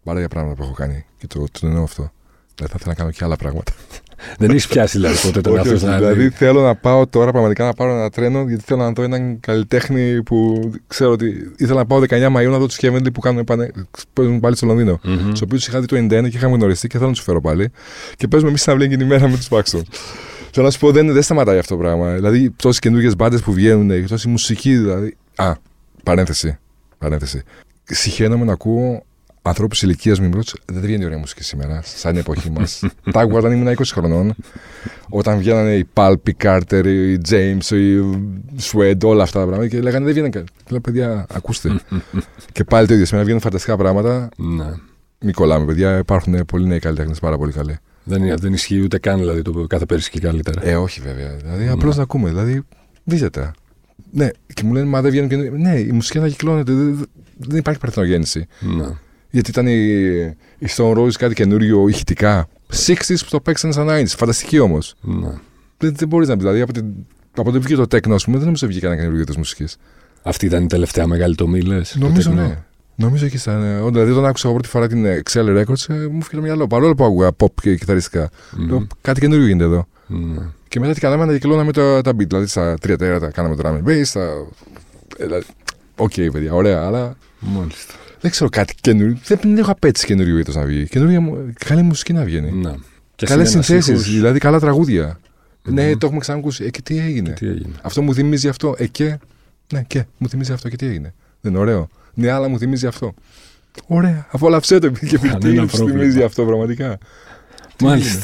B: παρά για πράγματα που έχω κάνει. Και το, το εννοώ αυτό. Δηλαδή θα ήθελα να κάνω και άλλα πράγματα. [LAUGHS]
A: δεν έχεις πιάσει δηλαδή ποτέ τον
B: Όχι,
A: εαυτό
B: όχι,
A: σου να
B: δηλαδή θέλω να πάω τώρα πραγματικά να πάρω ένα τρένο γιατί θέλω να δω έναν καλλιτέχνη που ξέρω ότι ήθελα να πάω 19 Μαΐου να δω τους Κέβεντλι που κάνουν, πάνε, παίζουν πάλι στο Λονδίνο.
A: Μμμ.
B: Του οποίους είχα δει το 91 και είχαμε γνωριστεί και θέλω να τους φέρω πάλι. Και παίζουμε εμείς συναυλία εκείνη τη μέρα με τους Baxton. Θέλω να σου πω, δεν, δεν σταματάει αυτό το πράγμα. Δηλαδή, τόσες καινούργιες μπάντες που βγαίνουν, τόση μουσική δηλαδή. Α, παρένθεση. παρένθεση. Συχαίνομαι να ακούω ανθρώπους ηλικίας μου ρώτησε, δεν βγαίνει ωραία μουσική σήμερα, σαν την εποχή μας. [LAUGHS] Τα άκουγα όταν ήμουν 20 χρονών. Όταν βγαίνανε οι Pulp, οι Carter, οι James, οι Sweat, όλα αυτά τα πράγματα και λέγανε δεν βγαίνουν. κάτι. Λέω, παιδιά, ακούστε. [LAUGHS] και πάλι το ίδιο. Σήμερα βγαίνουν φανταστικά πράγματα.
A: Ναι.
B: Μην κολλάμε, παιδιά. Υπάρχουν πολλοί νέοι καλλιτέχνες πάρα πολύ καλοί.
A: Δεν, δεν ισχύει ούτε καν δηλαδή το κάθε πέρυσι και καλύτερα.
B: Ε, όχι βέβαια. Δηλαδή, απλώς να ακούμε. Δηλαδή, βίζεται. Ναι, και μου λένε, Μα δεν βγαίνουν και. Ναι, η μουσική ανακυκλώνεται. Δεν, δεν υπάρχει παρθενογέννηση.
A: Ναι.
B: Γιατί ήταν η, η Stone Roses κάτι καινούριο ηχητικά. 60s που το παίξαν σαν 90s. Φανταστική όμως.
A: Ναι.
B: Δεν, δεν μπορείς να πει. Δηλαδή, από, την, από το βγήκε το τέκνο, ας πούμε, δεν νομίζω βγήκε ένα καινούριο τη μουσικής.
A: Αυτή ήταν η τελευταία μεγάλη τομή, λες.
B: Νομίζω ναι. Νομίζω εκεί ήταν. ε, Δηλαδή, όταν άκουσα εγώ πρώτη φορά την Excel Records, ε, μου έφυγε το μυαλό. Παρόλο που άκουγα pop και κιθαριστικά. Λέω, Κάτι καινούριο γίνεται εδώ.
A: Ναι.
B: Και μετά τι κάναμε, ανακυκλώναμε τα, τα beat. Δηλαδή, στα τρία τέταρτα κάναμε το drum and bass. Στα... ε, δηλαδή, Οκ, παιδιά, ωραία, αλλά
A: Μάλιστα.
B: δεν ξέρω κάτι καινούριο. Δεν, δεν έχω απαίτηση καινούριο ήχος να βγει. Καινούρια μου- καλή μουσική να βγαίνει.
A: Ναι. Και
B: Καλές
A: συνένας
B: συνθέσεις,
A: ήχους.
B: δηλαδή καλά τραγούδια.
A: Μμμ.
B: Ναι, το έχουμε ξανακούσει. Ε, και τι έγινε.
A: Τι έγινε.
B: Αυτό μου θυμίζει αυτό. Ε, και. Ναι, και. Μου θυμίζει αυτό και τι έγινε. Δεν είναι ωραίο. Ναι, αλλά μου θυμίζει αυτό. Ωραία. Απόλαυσέ το και πει τι
A: Κανένα
B: σου
A: πρόβλημα.
B: θυμίζει αυτό πραγματικά. Τι
A: Μάλιστα.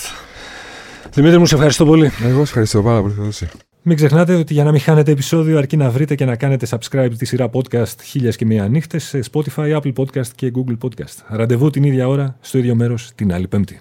A: Δημήτρη μου, σε ευχαριστώ πολύ.
B: έγινε. Εγώ σε ευχαριστώ πάρα πολύ. Θεοδόση.
A: Μην ξεχνάτε ότι για να μην χάνετε επεισόδιο αρκεί να βρείτε και να κάνετε subscribe τη σειρά podcast χίλιας και μία νύχτες σε Spotify, Apple Podcast και Google Podcast. Ραντεβού την ίδια ώρα, στο ίδιο μέρος, την άλλη πέμπτη.